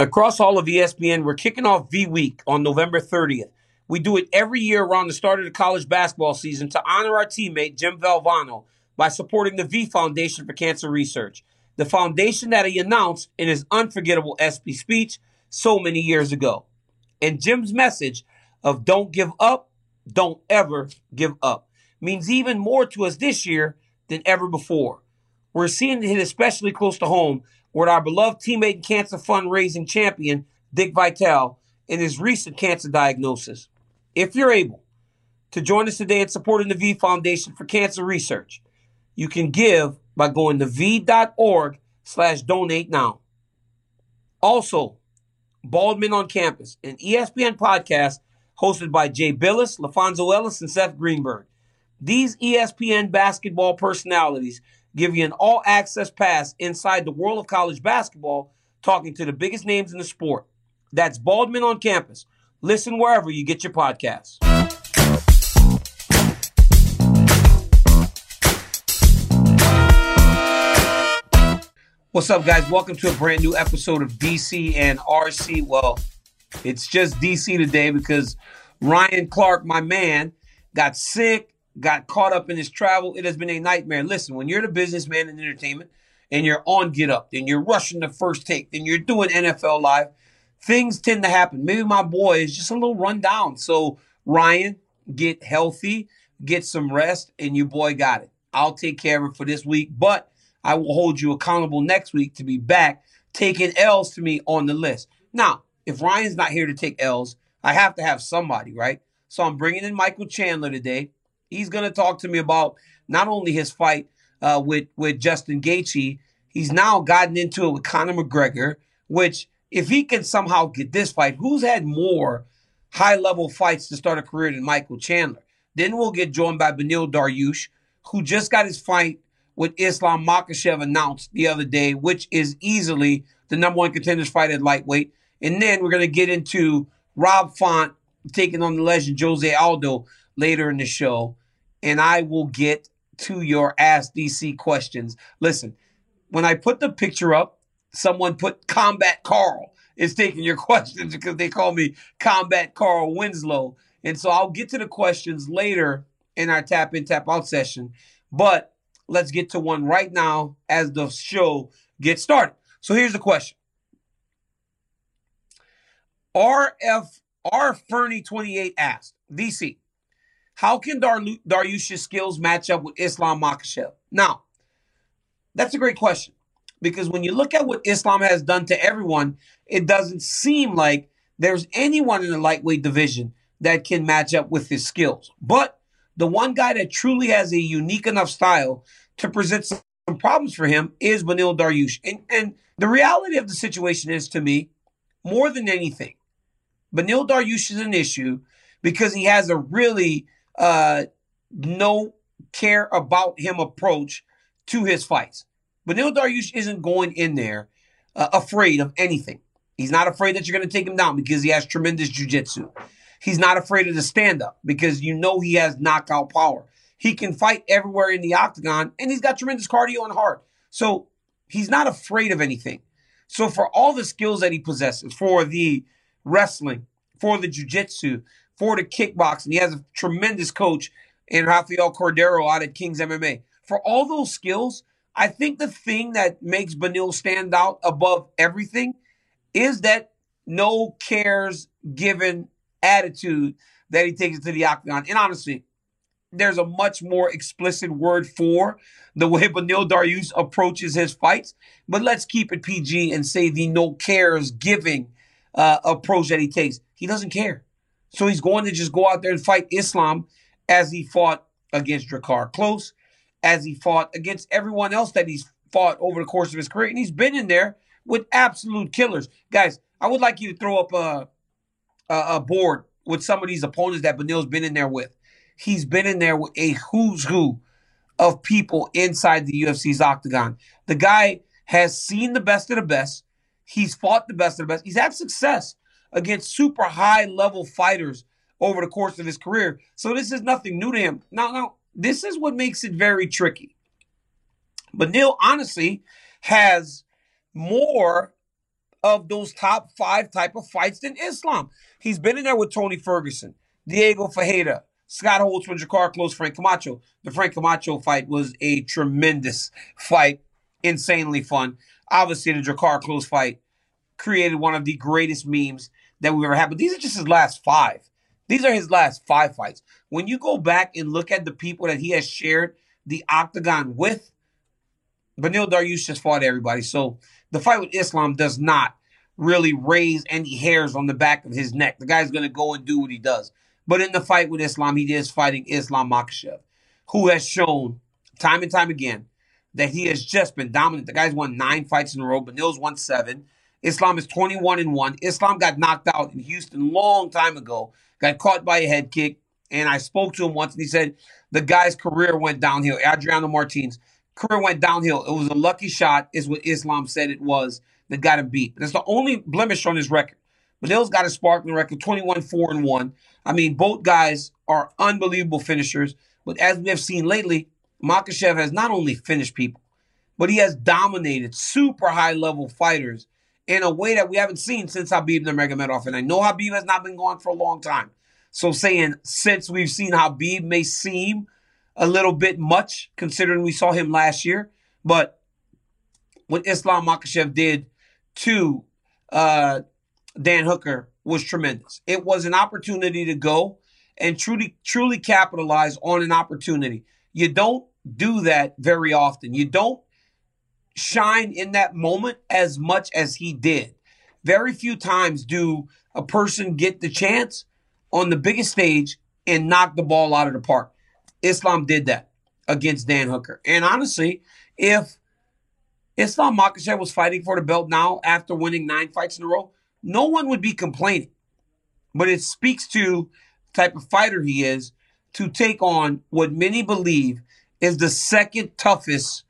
Across all of ESPN, we're kicking off V Week on November 30th. We do it every year around the start of the college basketball season to honor our teammate, Jim Valvano, by supporting the V Foundation for Cancer Research, the foundation that he announced in his unforgettable ESPY speech so many years ago. And Jim's message of don't give up, don't ever give up means even more to us this year than ever before. We're seeing it hit especially close to home with our beloved teammate and cancer fundraising champion, Dick Vitale, in his recent cancer diagnosis. If you're able to join us today in supporting the V Foundation for Cancer Research, you can give by going to v.org slash donate now. Also, Baldwin on Campus, an ESPN podcast hosted by Jay Bilas, LaPhonso Ellis, and Seth Greenberg. These ESPN basketball personalities give you an all access pass inside the world of college basketball, talking to the biggest names in the sport. That's Baldwin on Campus. Listen wherever you get your podcasts. What's up, guys? Welcome to a brand new episode of DC and RC. Well, it's just DC today because Ryan Clark, my man, got sick got caught up in his travel. It has been a nightmare. Listen, when you're the businessman in entertainment and you're on Get Up, then you're rushing the first take, then you're doing NFL Live, things tend to happen. Maybe my boy is just a little run down. So, Ryan, get healthy, get some rest, and your boy got it. I'll take care of it for this week, but I will hold you accountable next week to be back taking L's to me on the list. Now, if Ryan's not here to take L's, I have to have somebody, right? So I'm bringing in Michael Chandler today. He's going to talk to me about not only his fight uh, with with Justin Gaethje, he's now gotten into it with Conor McGregor. Which, if he can somehow get this fight, who's had more high level fights to start a career than Michael Chandler? Then we'll get joined by Beneil Dariush, who just got his fight with Islam Makhachev announced the other day, which is easily the number one contenders fight at lightweight. And then we're going to get into Rob Font taking on the legend Jose Aldo later in the show and I will get to your Ask DC questions. Listen, when I put the picture up, someone put Combat Carl is taking your questions because they call me Combat Carl Winslow. And so I'll get to the questions later in our tap in, tap out session. But let's get to one right now as the show gets started. So here's the question RF R Fernie 28 asked, DC, how can Dar- Dariush's skills match up with Islam Makhachev? Now, that's a great question because when you look at what Islam has done to everyone, it doesn't seem like there's anyone in the lightweight division that can match up with his skills. But the one guy that truly has a unique enough style to present some problems for him is Beneil Dariush. And, and the reality of the situation is to me, more than anything, Beneil Dariush is an issue because he has a really uh, no care about him approach to his fights. But Neil Dariush isn't going in there uh, afraid of anything. He's not afraid that you're going to take him down because he has tremendous jujitsu. He's not afraid of the stand up because you know he has knockout power. He can fight everywhere in the octagon and he's got tremendous cardio and heart. So he's not afraid of anything. So for all the skills that he possesses, for the wrestling, for the jujitsu, for the kickboxing. He has a tremendous coach in Rafael Cordero out at Kings MMA. For all those skills, I think the thing that makes Beneil stand out above everything is that no cares given attitude that he takes to the octagon. And honestly, there's a much more explicit word for the way Beneil Dariush approaches his fights. But let's keep it PG and say the no cares giving uh, approach that he takes. He doesn't care. So he's going to just go out there and fight Islam as he fought against Drakkar Klose, as he fought against everyone else that he's fought over the course of his career. And he's been in there with absolute killers. Guys, I would like you to throw up a, a, a board with some of these opponents that Beneil's been in there with. He's been in there with a who's who of people inside the UFC's octagon. The guy has seen the best of the best. He's fought the best of the best. He's had success against super high level fighters over the course of his career. So this is nothing new to him. Now, now, this is what makes it very tricky. But Neil honestly has more of those top five type of fights than Islam. He's been in there with Tony Ferguson, Diego Ferreira, Scott Holtzman, Drakkar Klose, Frank Camacho. The Frank Camacho fight was a tremendous fight, insanely fun. Obviously, the Drakkar Klose fight created one of the greatest memes that we've ever had. But these are just his last five. These are his last five fights. When you go back and look at the people that he has shared the octagon with, Beneil Dariush just fought everybody. So the fight with Islam does not really raise any hairs on the back of his neck. The guy's going to go and do what he does. But in the fight with Islam, he is fighting Islam Makhachev, who has shown time and time again that he has just been dominant. The guy's won nine fights in a row. Beneil's won seven. Islam is 21 and 1. Islam got knocked out in Houston long time ago, got caught by a head kick. And I spoke to him once and he said the guy's career went downhill. Adriano Martins career went downhill. It was a lucky shot, is what Islam said it was that got him beat. That's the only blemish on his record. Beneil's got a sparkling record, 21 4 and 1. I mean, both guys are unbelievable finishers. But as we have seen lately, Makhachev has not only finished people, but he has dominated super high level fighters in a way that we haven't seen since Khabib Nurmagomedov. And I know Khabib has not been gone for a long time. So saying since we've seen Khabib may seem a little bit much considering we saw him last year, but what Islam Makhachev did to uh, Dan Hooker was tremendous. It was an opportunity to go and truly truly capitalize on an opportunity. You don't do that very often. You don't shine in that moment as much as he did. Very few times do a person get the chance on the biggest stage and knock the ball out of the park. Islam did that against Dan Hooker. And honestly, if Islam Makhachev was fighting for the belt now after winning nine fights in a row, no one would be complaining. But it speaks to the type of fighter he is to take on what many believe is the second toughest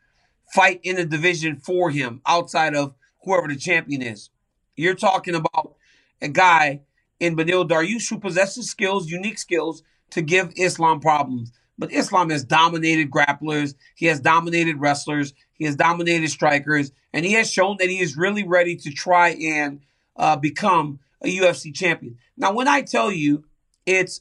fight in the division for him outside of whoever the champion is. You're talking about a guy in Beneil Dariush who possesses skills, unique skills to give Islam problems. But Islam has dominated grapplers, he has dominated wrestlers, he has dominated strikers, and he has shown that he is really ready to try and uh, become a UFC champion. Now, when I tell you it's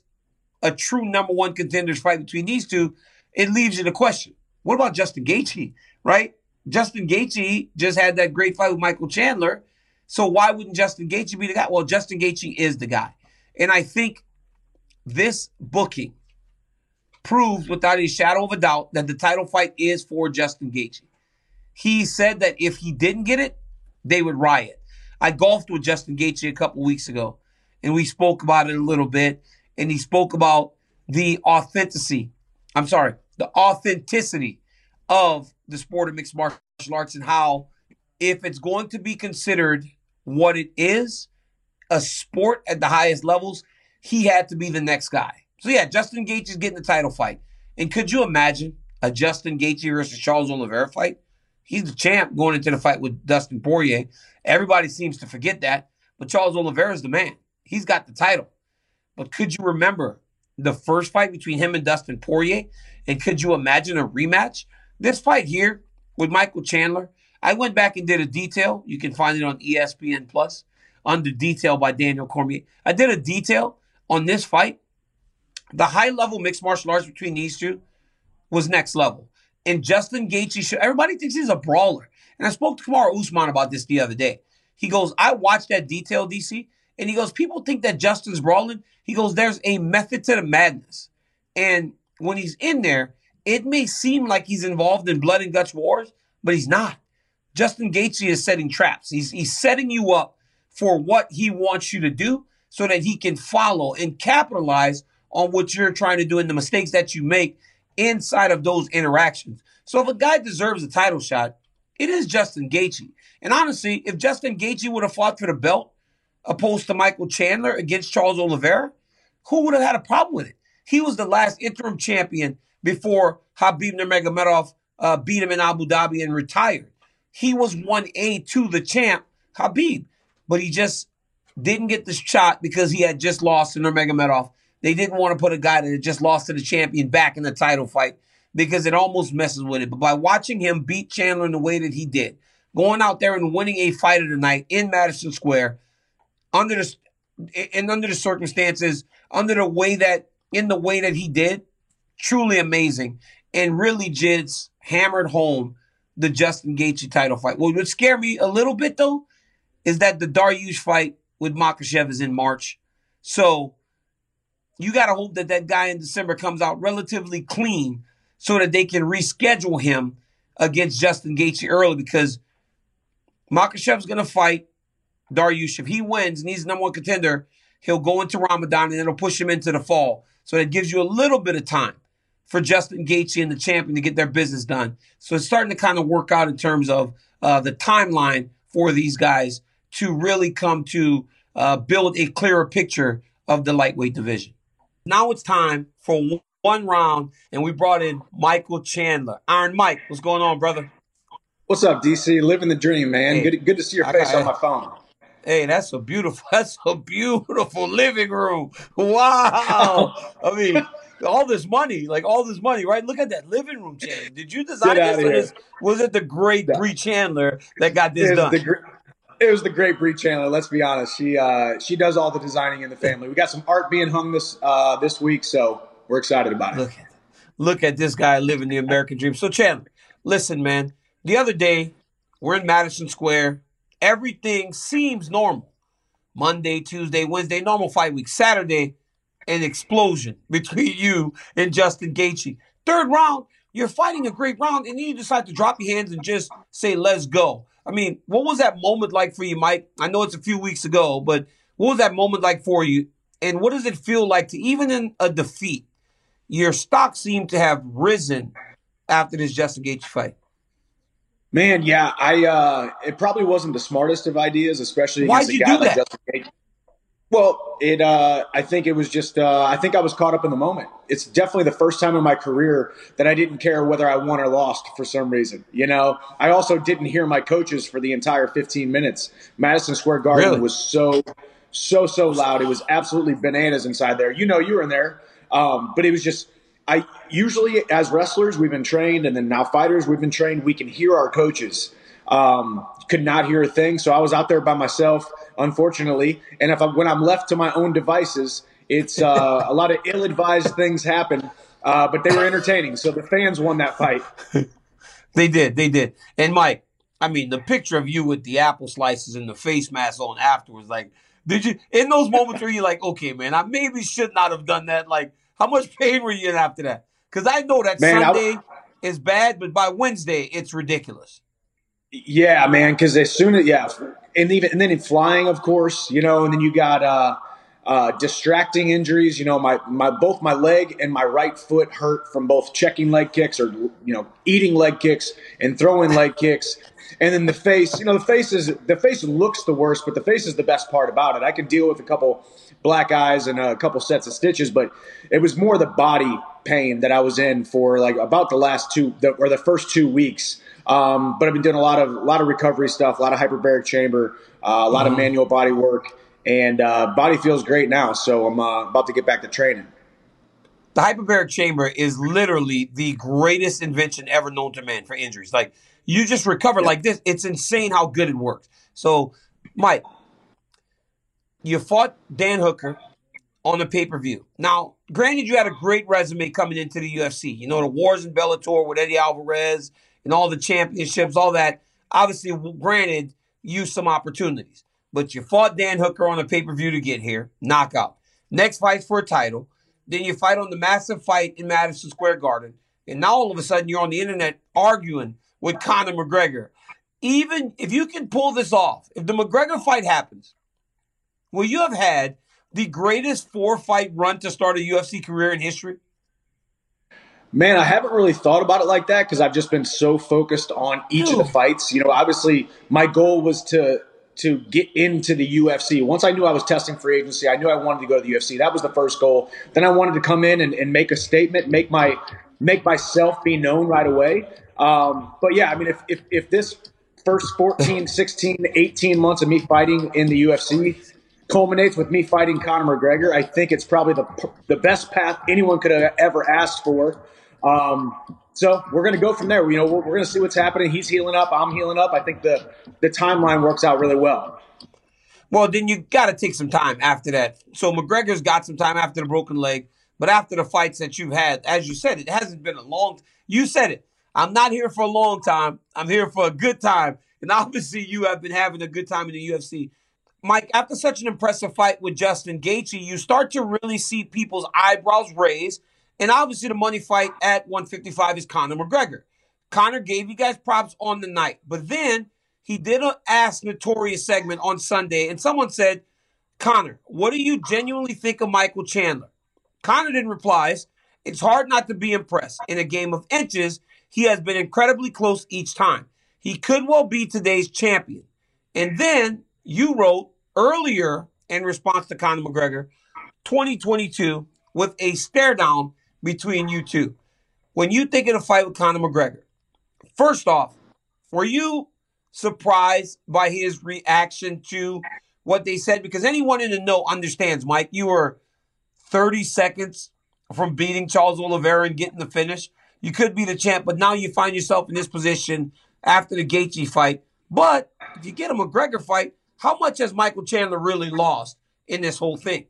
a true number one contenders fight between these two, it leaves you the question: What about Justin Gaethje? Right? Justin Gaethje just had that great fight with Michael Chandler. So why wouldn't Justin Gaethje be the guy? Well, Justin Gaethje is the guy. And I think this booking proves without a shadow of a doubt that the title fight is for Justin Gaethje. He said that if he didn't get it, they would riot. I golfed with Justin Gaethje a couple weeks ago, and we spoke about it a little bit. And he spoke about the authenticity. I'm sorry, the authenticity of the sport of mixed martial arts and how, if it's going to be considered what it is, a sport at the highest levels, he had to be the next guy. So yeah, Justin Gaethje is getting the title fight. And could you imagine a Justin Gaethje versus Charles Oliveira fight? He's the champ going into the fight with Dustin Poirier. Everybody seems to forget that, but Charles Oliveira is the man. He's got the title. But could you remember the first fight between him and Dustin Poirier? And could you imagine a rematch? This fight here with Michael Chandler, I went back and did a detail. You can find it on ESPN Plus under detail by Daniel Cormier. I did a detail on this fight. The high level mixed martial arts between these two was next level. And Justin Gaethje, everybody thinks he's a brawler. And I spoke to Kamaru Usman about this the other day. He goes, I watched that detail, DC, and he goes, people think that Justin's brawling. He goes, there's a method to the madness. And when he's in there, it may seem like he's involved in blood and guts wars, but he's not. Justin Gaethje is setting traps. He's he's setting you up for what he wants you to do so that he can follow and capitalize on what you're trying to do and the mistakes that you make inside of those interactions. So if a guy deserves a title shot, it is Justin Gaethje. And honestly, if Justin Gaethje would have fought for the belt opposed to Michael Chandler against Charles Oliveira, who would have had a problem with it? He was the last interim champion before Khabib Nurmagomedov uh, beat him in Abu Dhabi and retired. He was 1A to the champ, Khabib, but he just didn't get the shot because he had just lost to Nurmagomedov. They didn't want to put a guy that had just lost to the champion back in the title fight because it almost messes with it. But by watching him beat Chandler in the way that he did, going out there and winning a fight of the night in Madison Square under the and under the circumstances, under the way that in the way that he did, truly amazing, and really just hammered home the Justin Gaethje title fight. What would scare me a little bit though is that the Dariush fight with Makhachev is in March, so you got to hope that that guy in December comes out relatively clean, so that they can reschedule him against Justin Gaethje early because Makhachev's going to fight Dariush. If he wins and he's the number one contender, he'll go into Ramadan and it'll push him into the fall. So it gives you a little bit of time for Justin Gaethje and the champion to get their business done. So it's starting to kind of work out in terms of uh, the timeline for these guys to really come to uh, build a clearer picture of the lightweight division. Now it's time for one round, and we brought in Michael Chandler. Iron Mike, what's going on, brother? What's up, DC? Living the dream, man. Hey, good, good to see your face on my phone. Hey, that's a beautiful, that's a beautiful living room. Wow. I mean, all this money, like all this money, right? Look at that living room, Chandler. Did you design this, was it the great Bree Chandler that got this done? The, it was the great Bree Chandler. Let's be honest. She uh, she does all the designing in the family. We got some art being hung this uh, this week, so we're excited about it. Look at, look at this guy living the American dream. So Chandler, listen, man. The other day, we're in Madison Square. Everything seems normal. Monday, Tuesday, Wednesday, normal fight week. Saturday, an explosion between you and Justin Gaethje. Third round, you're fighting a great round, and then you decide to drop your hands and just say, "Let's go." I mean, what was that moment like for you, Mike? I know it's a few weeks ago, but what was that moment like for you? And what does it feel like to even in a defeat, your stock seemed to have risen after this Justin Gaethje fight? Man, yeah, I uh it probably wasn't the smartest of ideas, especially Why'd you do like that? Justin Gaethje. Well, it. Uh, I think it was just. Uh, I think I was caught up in the moment. It's definitely the first time in my career that I didn't care whether I won or lost for some reason. You know, I also didn't hear my coaches for the entire 15 minutes. Madison Square Garden really? was so, so, so loud. It was absolutely bananas inside there. You know, you were in there, um, but it was just. I usually, as wrestlers, we've been trained, and then now fighters, we've been trained. We can hear our coaches. Um, could not hear a thing, so I was out there by myself unfortunately. And if I, when I'm left to my own devices, it's uh, a lot of ill-advised things happen. Uh, but they were entertaining, so the fans won that fight. they did, they did. And Mike, I mean, the picture of you with the apple slices and the face mask on afterwards, like, did you in those moments where you're like, okay, man, I maybe should not have done that? Like, how much pain were you in after that? Because I know that man, Sunday I, is bad, but by Wednesday it's ridiculous. Yeah, man. Because as soon as yeah, and even and then in flying, of course, you know, and then you got uh, uh, distracting injuries. You know, my my both my leg and my right foot hurt from both checking leg kicks or you know eating leg kicks and throwing leg kicks. And then the face, you know, the face is the face looks the worst, but the face is the best part about it. I can deal with a couple black eyes and a couple sets of stitches, but it was more the body pain that I was in for like about the last two the, or the first two weeks um, but I've been doing a lot of a lot of recovery stuff, a lot of hyperbaric chamber, uh, a lot mm-hmm. of manual body work, and uh, body feels great now. So I'm uh, about to get back to training. The hyperbaric chamber is literally the greatest invention ever known to man for injuries. Like you just recover yeah. like this. It's insane how good it works. So, Mike, you fought Dan Hooker on the pay per view. Now, granted, you had a great resume coming into the UFC. You know the wars in Bellator with Eddie Alvarez and all the championships, all that. Obviously, granted, you some opportunities, but you fought Dan Hooker on a pay per view to get here, knockout. Next fight's for a title. Then you fight on the massive fight in Madison Square Garden. And now all of a sudden you're on the internet arguing with Conor McGregor. Even if you can pull this off, if the McGregor fight happens, will you have had the greatest four fight run to start a UFC career in history? Man, I haven't really thought about it like that because I've just been so focused on each of the fights. You know, obviously my goal was to to get into the UFC. Once I knew I was testing for agency, I knew I wanted to go to the UFC. That was the first goal. Then I wanted to come in and, and make a statement, make my make myself be known right away. Um, but yeah, I mean, if, if, if this first 14, 16, 18 months of me fighting in the UFC culminates with me fighting Conor McGregor, I think it's probably the, the best path anyone could have ever asked for. Um, so we're going to go from there. You know, we're, we're going to see what's happening. He's healing up. I'm healing up. I think the the timeline works out really well. Well, then you got to take some time after that. So McGregor's got some time after the broken leg, but after the fights that you've had, as you said, it hasn't been a long. You said it. I'm not here for a long time. I'm here for a good time, and obviously you have been having a good time in the UFC. Mike, after such an impressive fight with Justin Gaethje, you start to really see people's eyebrows raised, and obviously the money fight at 155 is Conor McGregor. Conor gave you guys props on the night, but then he did an Ask Notorious segment on Sunday, and someone said, Conor, what do you genuinely think of Michael Chandler? Conor then replies, It's hard not to be impressed. In a game of inches, he has been incredibly close each time. He could well be today's champion. And then you wrote earlier in response to Conor McGregor, 2022, with a stare down between you two. When you think of the fight with Conor McGregor, first off, were you surprised by his reaction to what they said? Because anyone in the know understands, Mike, you were 30 seconds from beating Charles Oliveira and getting the finish. You could be the champ, but now you find yourself in this position after the Gaethje fight. But if you get a McGregor fight, how much has Michael Chandler really lost in this whole thing?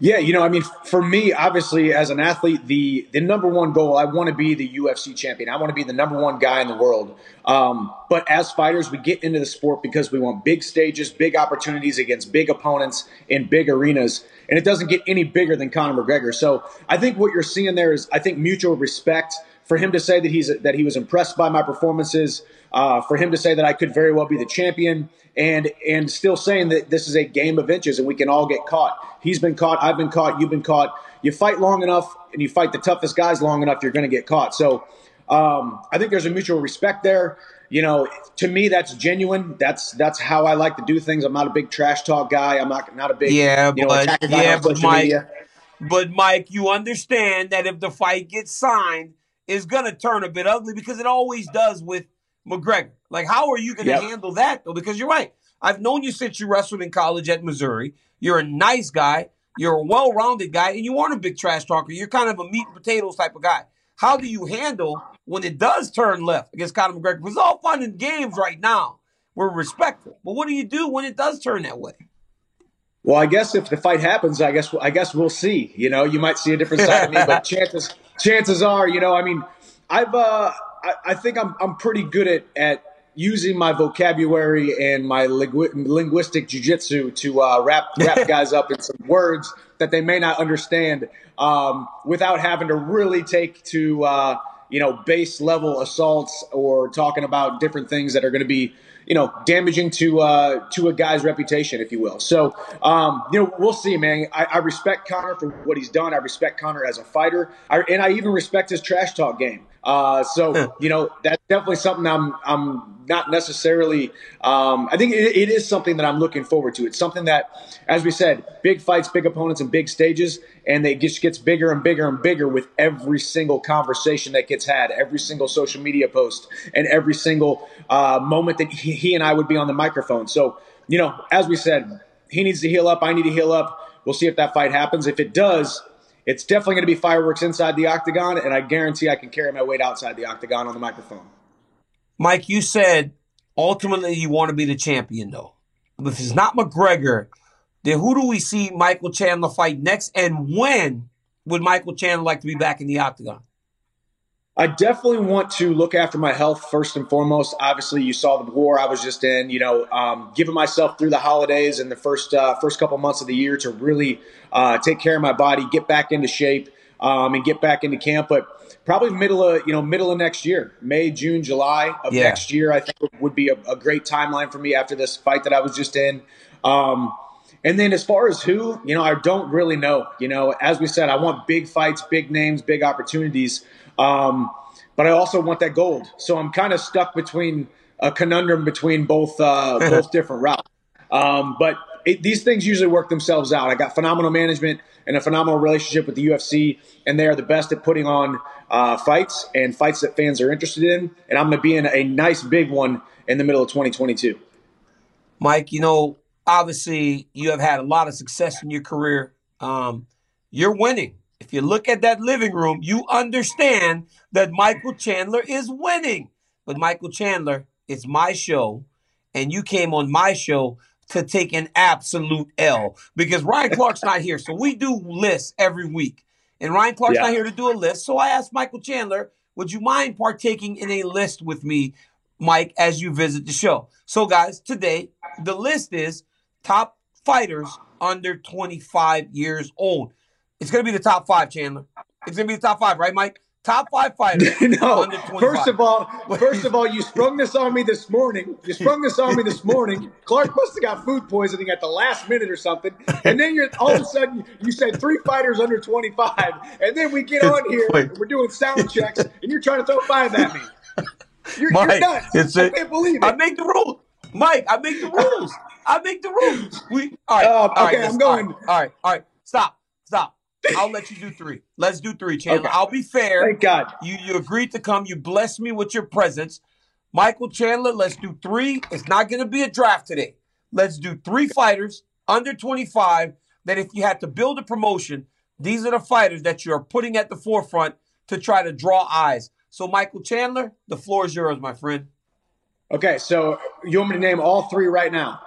Yeah, you know, I mean, for me, obviously, as an athlete, the the number one goal, I want to be the UFC champion. I want to be the number one guy in the world. Um, but as fighters, we get into the sport because we want big stages, big opportunities against big opponents in big arenas, and it doesn't get any bigger than Conor McGregor. So I think what you're seeing there is, I think, mutual respect for him to say that he's that he was impressed by my performances, uh, for him to say that I could very well be the champion, and and still saying that this is a game of inches and we can all get caught. He's been caught, I've been caught, you've been caught. You fight long enough and you fight the toughest guys long enough, you're going to get caught. So um, I think there's a mutual respect there. You know, to me, that's genuine. That's that's how I like to do things. I'm not a big trash talk guy. I'm not not a big yeah, you know, but yeah, but Mike, media. but Mike, you understand that if the fight gets signed, it's gonna turn a bit ugly because it always does with McGregor. Like, how are you going to yep. handle that though? Because you're right. I've known you since you wrestled in college at Missouri. You're a nice guy. You're a well-rounded guy, and you aren't a big trash talker. You're kind of a meat and potatoes type of guy. How do you handle when it does turn left against Conor McGregor? It's all fun and games right now. We're respectful, but what do you do when it does turn that way? Well, I guess if the fight happens, I guess I guess we'll see. You know, you might see a different side of me, but chances chances are, you know, I mean, I've uh, I, I think I'm I'm pretty good at at using my vocabulary and my linguistic jujitsu to uh, wrap wrap guys up in some words that they may not understand um, without having to really take to uh, you know base level assaults or talking about different things that are going to be you know damaging to uh, to a guy's reputation, if you will. So um, you know we'll see, man. I, I, respect Conor for what he's done. I respect Conor as a fighter, I, and I even respect his trash talk game. Uh, so you know that's definitely something I'm I'm not necessarily. Um, I think it, it is something that I'm looking forward to. It's something that, as we said, big fights, big opponents, and big stages, and it just gets bigger and bigger and bigger with every single conversation that gets had, every single social media post, and every single uh, moment that he, he and I would be on the microphone. So you know, as we said, he needs to heal up. I need to heal up. We'll see if that fight happens. If it does, it's definitely going to be fireworks inside the octagon, and I guarantee I can carry my weight outside the octagon on the microphone. Mike, you said ultimately you want to be the champion, though. If it's not McGregor, then who do we see Michael Chandler fight next? And when would Michael Chandler like to be back in the octagon? I definitely want to look after my health first and foremost. Obviously, you saw the war I was just in. You know, um, giving myself through the holidays and the first uh, first couple months of the year to really uh, take care of my body, get back into shape, um, and get back into camp. But probably middle of you know middle of next year, May, June, July of yeah. next year. I think would be a, a, great timeline for me after this fight that I was just in. Um, and then as far as who, you know, I don't really know. You know, as we said, I want big fights, big names, big opportunities. Um, but I also want that gold. So I'm kind of stuck between a conundrum between both uh, both different routes. Um, but it, these things usually work themselves out. I got phenomenal management and a phenomenal relationship with the UFC, and they are the best at putting on uh, fights and fights that fans are interested in. And I'm going to be in a nice big one in the middle of 2022. Mike, you know, obviously you have had a lot of success in your career. Um, you're winning. If you look at that living room, you understand that Michael Chandler is winning. But Michael Chandler, it's my show, and you came on my show to take an absolute L because Ryan Clark's not here. So we do lists every week. And Ryan Clark's Yeah. not here to do a list. So I asked Michael Chandler, would you mind partaking in a list with me, Mike, as you visit the show? So, guys, today the list is top fighters under 25 years old. It's going to be the top five, Chandler. It's going to be the top five, right, Mike? Top five fighters no. First of all, first of all, you sprung this on me this morning. You sprung this on me this morning. Clark must have got food poisoning at the last minute or something. And then you're all of a sudden you said three fighters under 25. And then we get on here, we're doing sound checks, and you're trying to throw five at me. You're, you're Mike, nuts. it's I can't believe it. I make the rules. Mike, I make the rules. I make the rules. We all right. Um, all right, okay, I'm going. All right, all right, all right. Stop. I'll let you do three. Let's do three, Chandler. Okay. I'll be fair. Thank God. You you agreed to come. You blessed me with your presence. Michael Chandler, let's do three. It's not going to be a draft today. Let's do three fighters under 25 that if you had to build a promotion, these are the fighters that you're putting at the forefront to try to draw eyes. So, Michael Chandler, the floor is yours, my friend. Okay, so you want me to name all three right now?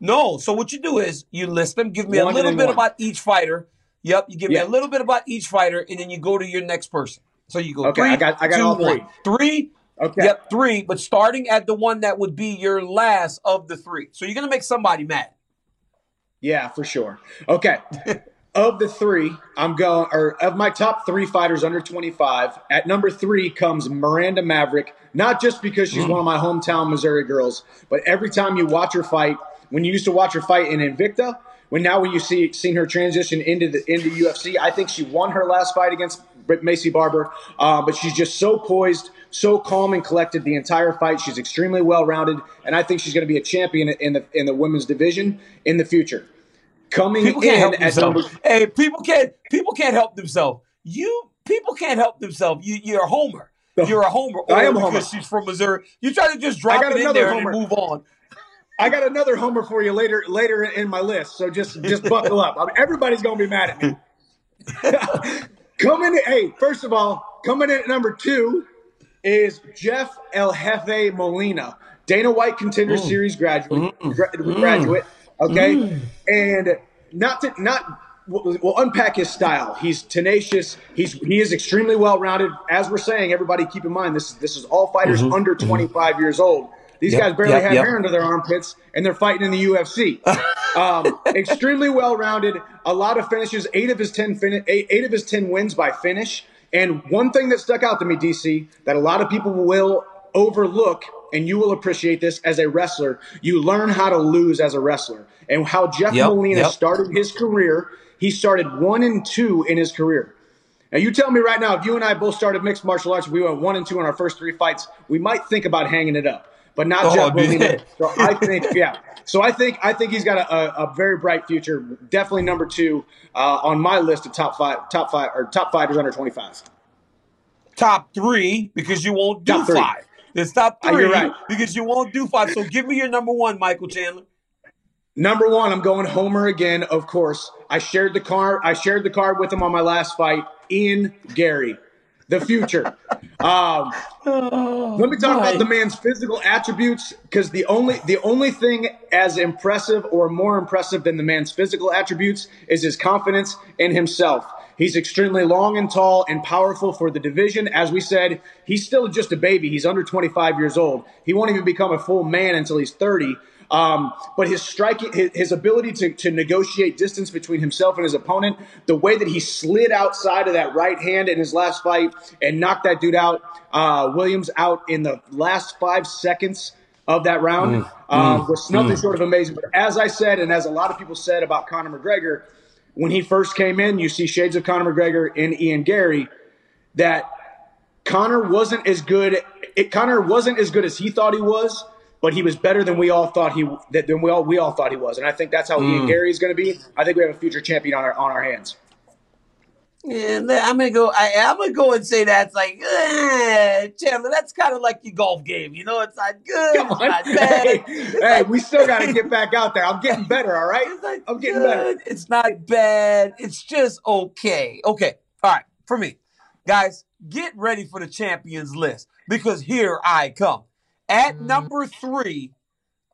No. So what you do is you list them, give me One a little bit one. about each fighter. Yep, you give me a little bit about each fighter, and then you go to your next person. So you go Okay, three, I got- I got two, all three. one. Three, Okay. Yep, three, but starting at the one that would be your last of the three. So you're gonna make somebody mad. Yeah, for sure. Okay. of the three, I'm going, or of my top three fighters under 25, at number three comes Miranda Maverick, not just because she's mm. one of my hometown Missouri girls, but every time you watch her fight, when you used to watch her fight in Invicta, when now when you see seen her transition into the into UFC, I think she won her last fight against Maycee Barber, uh, but she's just so poised, so calm and collected the entire fight. She's extremely well rounded, and I think she's going to be a champion in the in the women's division in the future. Coming People can't in help number Hey, people can't people can't help themselves. You people can't help themselves. You you're a homer. You're a homer. I am a homer. because she's from Missouri. You try to just drop it in another there homer. and move on. I got another homer for you later later in my list, so just just buckle up. I mean, everybody's gonna be mad at me. coming in, hey, first of all, coming in at number two is Jeff El Jefe Molina, Dana White Contender Mm. Series graduate. Mm-hmm. gra- graduate, mm. okay, mm. and not to not. We'll, unpack his style. He's tenacious. He's he is extremely well rounded. As we're saying, everybody keep in mind this this is all fighters mm-hmm. under mm-hmm. 25 years old. These Yep, guys barely yep, have yep. hair under their armpits, and they're fighting in the UFC. um, extremely well rounded. A lot of finishes. Eight of his ten fin- eight, eight of his ten wins by finish. And one thing that stuck out to me, DC, that a lot of people will overlook, and you will appreciate this as a wrestler. You learn how to lose as a wrestler, and how Jeff Yep, Molina yep. started his career. He started one and two in his career. Now you tell me right now, if you and I both started mixed martial arts, we went one and two in our first three fights, we might think about hanging it up, but not Oh, Jeff. Molina. So I think, yeah. So I think I think he's got a, a, very bright future. Definitely number two uh, on my list of top five, top five or top fighters under twenty five. Top three because you won't do Top five. It's top Uh, three you're right. because you won't do five. So give me your number one, Michael Chandler. Number one, I'm going Homer again. Of course, I shared the card. I shared the card with him on my last fight. Ian Garry, the future. um, Let me talk about the man's physical attributes because the only the only thing as impressive or more impressive than the man's physical attributes is his confidence in himself. He's extremely long and tall and powerful for the division. As we said, he's still just a baby. He's under 25 years old. He won't even become a full man until he's 30. Um, but his striking, his, his ability to, to negotiate distance between himself and his opponent, the way that he slid outside of that right hand in his last fight and knocked that dude out, uh, Williams out in the last five seconds of that round, um, was nothing short of amazing. But as I said, and as a lot of people said about Conor McGregor, when he first came in, you see shades of Conor McGregor in Ian Garry, that Conor wasn't as good. It, Conor wasn't as good as he thought he was, but he was better than we all thought he that than we all we all thought he was. And I think that's how Ian Garry is going to be. I think we have a future champion on our on our hands. Yeah, I'm gonna go. I, am gonna go and say that's like eh, Chandler. That's kind of like your golf game. You know, it's not good. Come on. Hey, hey we still got to get back out there. I'm getting better. All right, I'm getting good. better. It's not bad. It's just okay. Okay. All right. For me, guys, get ready for the champions list because here I come. At mm-hmm. number three,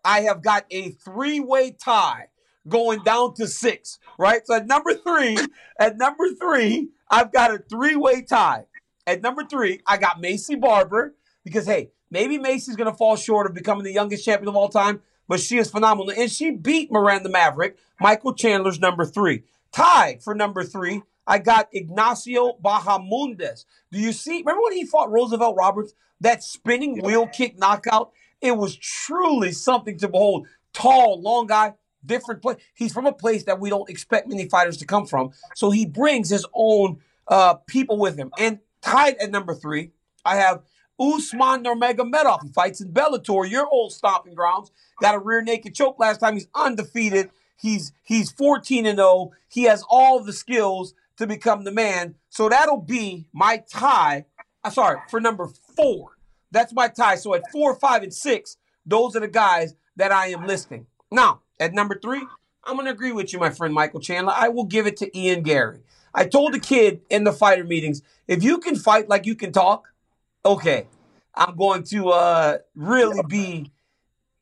I have got a three-way tie going down to six, right? So at number three, at number three, I've got a three-way tie. At number three, I got Maycee Barber because hey, maybe Maycee's gonna fall short of becoming the youngest champion of all time, but she is phenomenal. And she beat Miranda Maverick, Michael Chandler's number three. Tied for number three, I got Ignacio Bahamondes. Do you see? Remember when he fought Roosevelt Roberts? That spinning wheel kick knockout? It was truly something to behold. Tall, long guy, different place. He's from a place that we don't expect many fighters to come from. So he brings his own uh, people with him. And tied at number three, I have Usman Nurmagomedov. He fights in Bellator, your old stomping grounds. Got a rear naked choke last time. He's undefeated. He's he's 14 and 0. He has all the skills to become the man. So that'll be my tie. I'm sorry, for number four. That's my tie. So at four, five, and six, those are the guys that I am listing. Now, at number three, I'm going to agree with you, my friend Michael Chandler. I will give it to Ian Garry. I told the kid in the fighter meetings, if you can fight like you can talk, okay, I'm going to uh, really be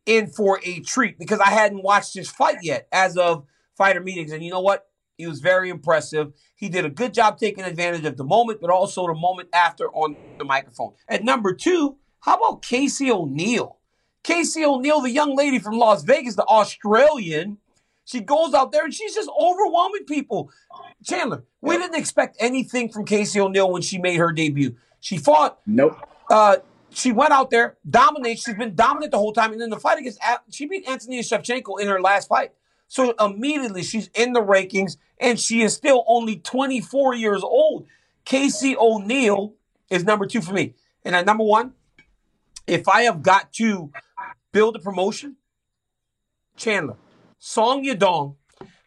in for a treat because I hadn't watched his fight yet as of fighter meetings. And you know what? He was very impressive. He did a good job taking advantage of the moment, but also the moment after on the microphone. At number two, how about Casey O'Neill? Casey O'Neill, the young lady from Las Vegas, the Australian, she goes out there and she's just overwhelming people. Chandler, we didn't expect anything from Casey O'Neill when she made her debut. She fought. Nope. Uh, she went out there, dominated. She's been dominant the whole time. And then the fight against, she beat Antonia Shevchenko in her last fight. So immediately she's in the rankings and she is still only 24 years old. Casey O'Neill is number two for me. And at number one, if I have got to build a promotion, Chandler, Song Yadong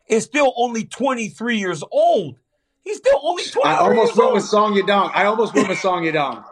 is still only 23 years old. He's still only 23 I almost went old. with Song Yadong. I almost went with Song Yadong.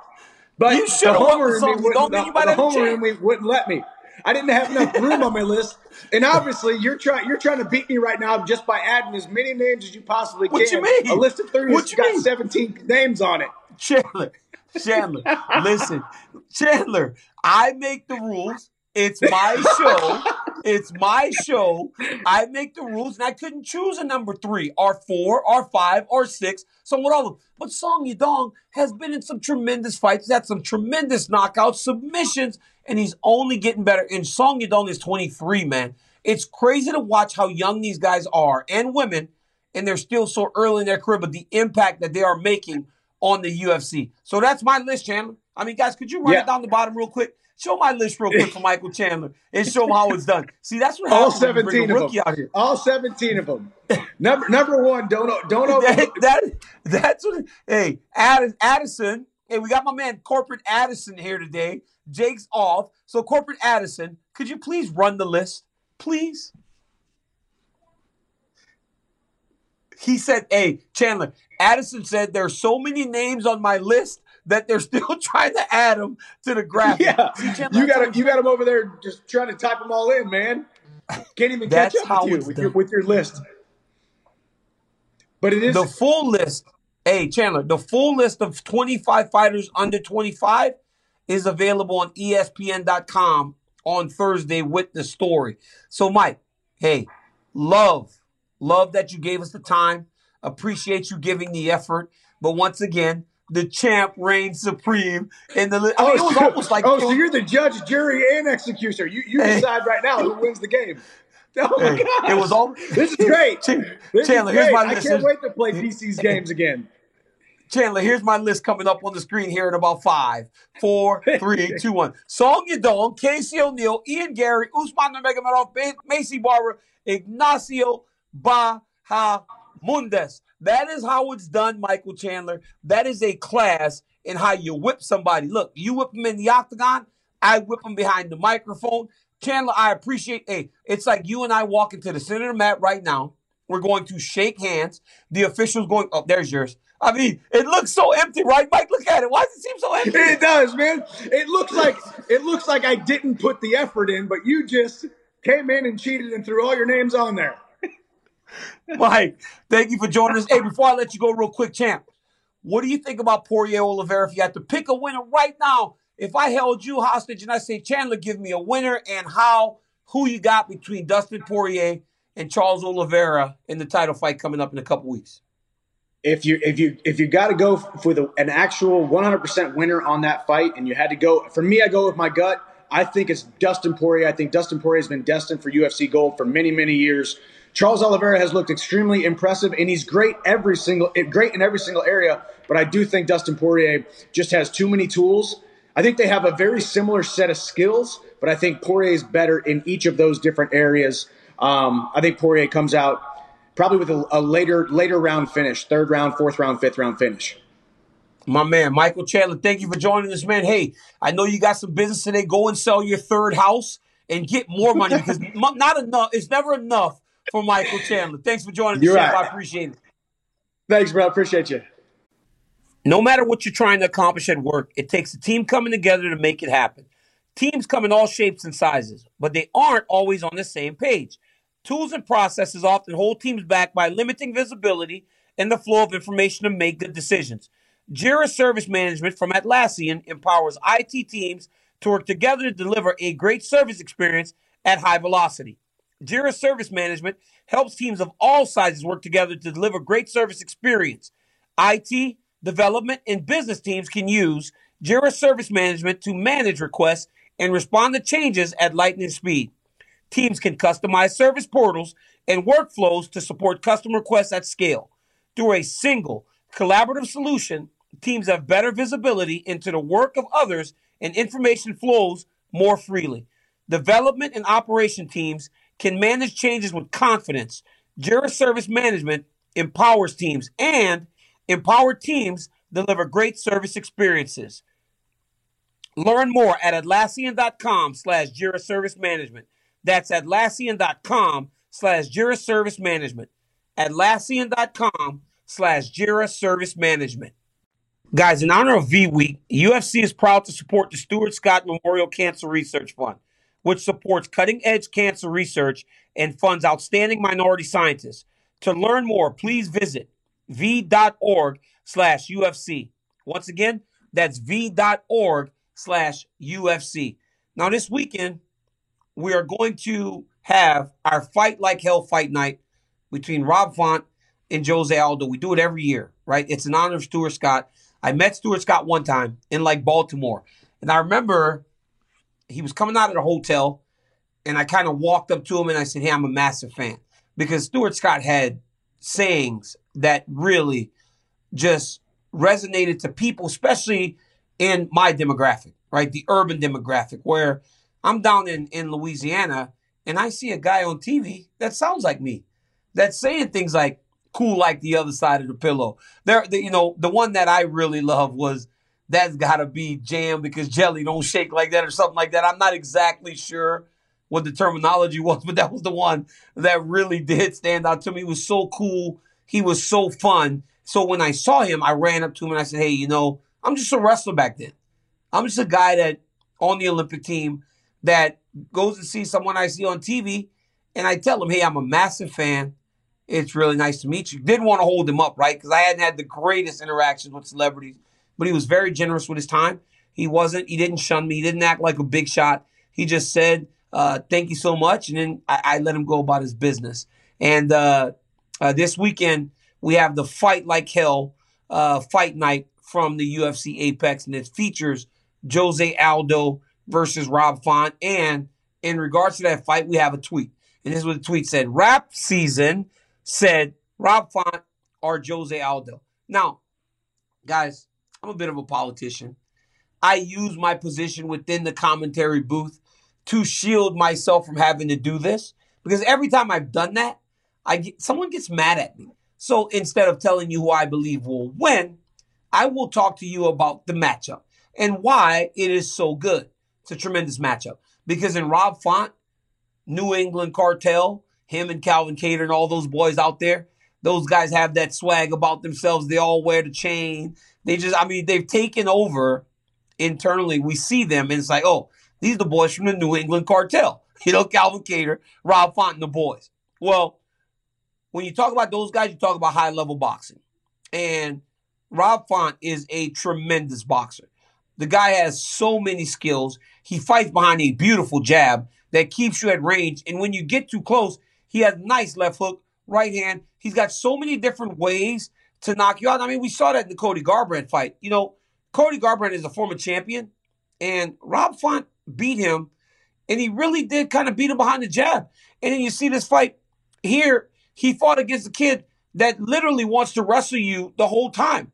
But you the homer in me wouldn't, the, the homer in me wouldn't let me. I didn't have enough room on my list, and obviously you're trying you're trying to beat me right now just by adding as many names as you possibly can. What you mean? A list of three has got mean? 17 names on it. Chandler, Chandler, listen, Chandler, I make the rules. It's my show. It's my show. I make the rules, and I couldn't choose a number three, or four, or five, or six. So what all of them. But Song Yadong has been in some tremendous fights. He's had some tremendous knockouts, submissions, and he's only getting better. And Song Yadong is 23, man. It's crazy to watch how young these guys are and women, and they're still so early in their career, but the impact that they are making on the UFC. So that's my list, Chandler. I mean, guys, could you run yeah. it down the bottom real quick? Show my list real quick for Michael Chandler and show him how it's done. See, that's what all seventeen of them. Out here. All seventeen of them. number number one, don't don't over. that, that, that's what. Hey, Addison. Hey, we got my man Corporate Addison here today. Jake's off, so Corporate Addison, could you please run the list, please? He said, "Hey, Chandler." Addison said, "There's so many names on my list." that they're still trying to add them to the graphic. Yeah, you got him, you got them over there just trying to type them all in, man. Can't even catch up with you with your, with your list. But it is the full list. Hey Chandler, the full list of 25 fighters under 25 is available on ESPN.com on Thursday with the story. So, Mike, hey, love, love that you gave us the time. Appreciate you giving the effort. But once again, the champ reigns supreme. In the I mean, oh, it was almost like oh, so you're the judge, jury, and executioner. You you decide right now who wins the game. Oh my hey, god! It was all. This is great. Chandler, this Chandler, is great. here's my list. I can't wait to play DC's games again. Chandler, here's my list coming up on the screen here in about five, four, three, two, one. Song Yadong, Casey O'Neill, Ian Garry, Usman Nurmagomedov, Maycee Barber, Ignacio Bahamondes. That is how it's done, Michael Chandler. That is a class in how you whip somebody. Look, you whip them in the octagon, I whip them behind the microphone. Chandler, I appreciate. Hey, it's like you and I walking to the the mat right now. We're going to shake hands. The official's going, oh, there's yours. I mean, it looks so empty, right, Mike? Look at it. Why does it seem so empty? It does, man. It looks like it looks like I didn't put the effort in, but you just came in and cheated and threw all your names on there. Mike, thank you for joining us. Hey, before I let you go, real quick, champ, what do you think about Poirier Oliveira? If you had to pick a winner right now, if I held you hostage and I say, Chandler, give me a winner and how, who you got between Dustin Poirier and Charles Oliveira in the title fight coming up in a couple weeks? if you if you if you got to go for the, an actual 100% winner on that fight, and you had to go for me, I go with my gut. I think it's Dustin Poirier. I think Dustin Poirier has been destined for UFC gold for many many years. Charles Oliveira has looked extremely impressive, and he's great every single great in every single area. But I do think Dustin Poirier just has too many tools. I think they have a very similar set of skills, but I think Poirier is better in each of those different areas. Um, I think Poirier comes out probably with a, a later later round finish, third round, fourth round, fifth round finish. My man, Michael Chandler, thank you for joining us, man. Hey, I know you got some business today. Go and sell your third house and get more money because not enough. It's never enough for Michael Chandler. Thanks for joining us, right. I appreciate it. Thanks, bro. Appreciate you. No matter what you're trying to accomplish at work, it takes a team coming together to make it happen. Teams come in all shapes and sizes, but they aren't always on the same page. Tools and processes often hold teams back by limiting visibility and the flow of information to make good decisions. Jira Service Management from Atlassian empowers IT teams to work together to deliver a great service experience at high velocity. Jira Service Management helps teams of all sizes work together to deliver great service experience. IT, development, and business teams can use Jira Service Management to manage requests and respond to changes at lightning speed. Teams can customize service portals and workflows to support customer requests at scale. Through a single collaborative solution, teams have better visibility into the work of others and information flows more freely. Development and operation teams can manage changes with confidence. Jira Service Management empowers teams and empowered teams deliver great service experiences. Learn more at Atlassian.com slash Jira Service Management. That's Atlassian.com slash Jira Service Management. Atlassian.com slash Jira Service Management. Guys, in honor of V Week, UFC is proud to support the Stuart Scott Memorial Cancer Research Fund, which supports cutting edge cancer research and funds outstanding minority scientists. To learn more, please visit v.org slash UFC. Once again, that's v.org slash UFC. Now, this weekend, we are going to have our Fight Like Hell fight night between Rob Font and Jose Aldo. We do it every year, right? It's in honor of Stuart Scott. I met Stuart Scott one time in like Baltimore. And I remember he was coming out of the hotel and I kind of walked up to him and I said, Hey, I'm a massive fan. Because Stuart Scott had sayings that really just resonated to people, especially in my demographic, right? The urban demographic, where I'm down in, in Louisiana and I see a guy on TV that sounds like me, that's saying things like cool like the other side of the pillow. There, the, you know, the one that I really love was that's got to be jam because jelly don't shake like that or something like that. I'm not exactly sure what the terminology was, but that was the one that really did stand out to me. It was so cool. He was so fun. So when I saw him, I ran up to him and I said, Hey, you know, I'm just a wrestler back then. I'm just a guy that on the Olympic team that goes to see someone I see on TV, and I tell him, "Hey, I'm a massive fan. It's really nice to meet you." Didn't want to hold him up, right? Because I hadn't had the greatest interactions with celebrities, but he was very generous with his time. He wasn't. He didn't shun me. He didn't act like a big shot. He just said, uh, "Thank you so much," and then I, I, let him go about his business. And uh, uh, this weekend we have the Fight Like Hell uh, fight night from the UFC Apex, and it features Jose Aldo versus Rob Font. And in regards to that fight, we have a tweet. And this is what the tweet said. Rap season said Rob Font or Jose Aldo. Now, guys, I'm a bit of a politician. I use my position within the commentary booth to shield myself from having to do this because every time I've done that, I get someone gets mad at me. So instead of telling you who I believe will win, I will talk to you about the matchup and why it is so good. It's a tremendous matchup because in Rob Font, New England cartel, him and Calvin Kattar and all those boys out there. Those guys have that swag about themselves. They all wear the chain. They just, I mean, they've taken over internally. We see them and it's like, oh, these are the boys from the New England cartel. You know, Calvin Kattar, Rob Font, and the boys. Well, when you talk about those guys, you talk about high level boxing. And Rob Font is a tremendous boxer. The guy has so many skills. He fights behind a beautiful jab that keeps you at range. And when you get too close, he has nice left hook, right hand. He's got so many different ways to knock you out. I mean, we saw that in the Cody Garbrandt fight. You know, Cody Garbrandt is a former champion, and Rob Font beat him, and he really did kind of beat him behind the jab. And then you see this fight here, he fought against a kid that literally wants to wrestle you the whole time.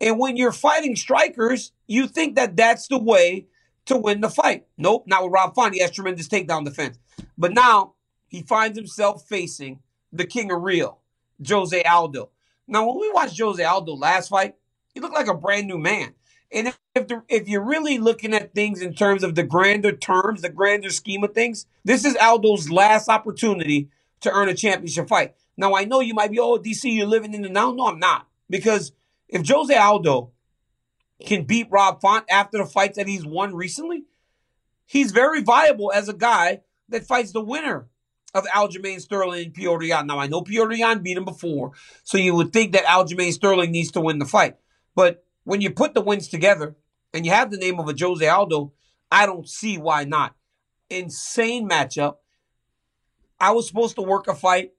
And when you're fighting strikers, you think that that's the way to win the fight. Nope, not with Rob Font. He has tremendous takedown defense. But now he finds himself facing the king of Rio, Jose Aldo. Now, when we watched Jose Aldo last fight, he looked like a brand new man. And if if, the, if you're really looking at things in terms of the grander terms, the grander scheme of things, this is Aldo's last opportunity to earn a championship fight. Now I know you might be, oh DC, you're living in the now. No, I'm not because if Jose Aldo can beat Rob Font after the fights that he's won recently, he's very viable as a guy that fights the winner of Aljamain Sterling and Petr Yan. Now I know Petr Yan beat him before, so you would think that Aljamain Sterling needs to win the fight. But when you put the wins together and you have the name of a Jose Aldo, I don't see why not. Insane matchup. I was supposed to work a fight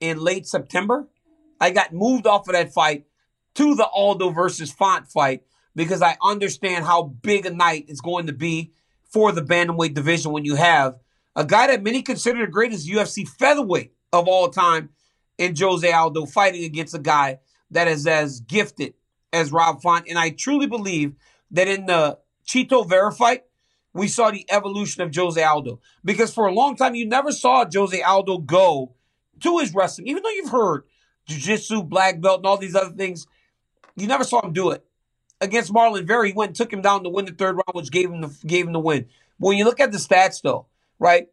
in late September. I got moved off of that fight to the Aldo versus Font fight because I understand how big a night it's going to be for the bantamweight division when you have a guy that many consider the greatest UFC featherweight of all time in Jose Aldo fighting against a guy that is as gifted as Rob Font. And I truly believe that in the Chito Vera fight, we saw the evolution of Jose Aldo. Because for a long time, you never saw Jose Aldo go to his wrestling, even though you've heard jiu-jitsu, black belt, and all these other things. You never saw him do it. Against Marlon Vera, he went and took him down to win the third round, which gave him the gave him the win. When you look at the stats, though, right?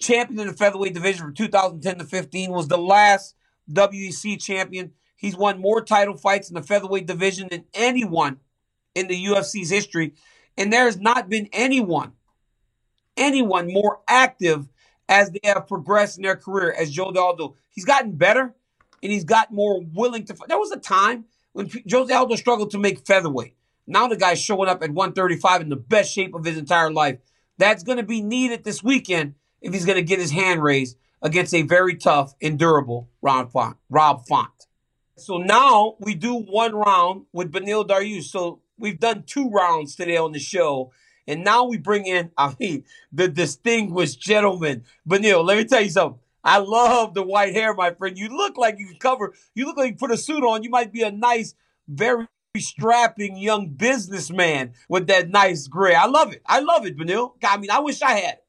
Champion in the featherweight division from 2010 to 15 was the last WEC champion. He's won more title fights in the featherweight division than anyone in the UFC's history. And there has not been anyone, anyone more active as they have progressed in their career as Joe Aldo. He's gotten better and he's got more willing to. Fight. There was a time when Jose Aldo struggled to make featherweight. Now the guy's showing up at 135 in the best shape of his entire life. That's going to be needed this weekend if he's going to get his hand raised against a very tough and durable Rob Font. Rob Font. So now we do one round with Beneil Dariush. So we've done two rounds today on the show. And now we bring in, I mean, the distinguished gentleman. Beneil, let me tell you something. I love the white hair, my friend. You look like you can cover, you look like you put a suit on. You might be a nice, very strapping young businessman with that nice gray. I love it. I love it, Beneil. I mean, I wish I had it.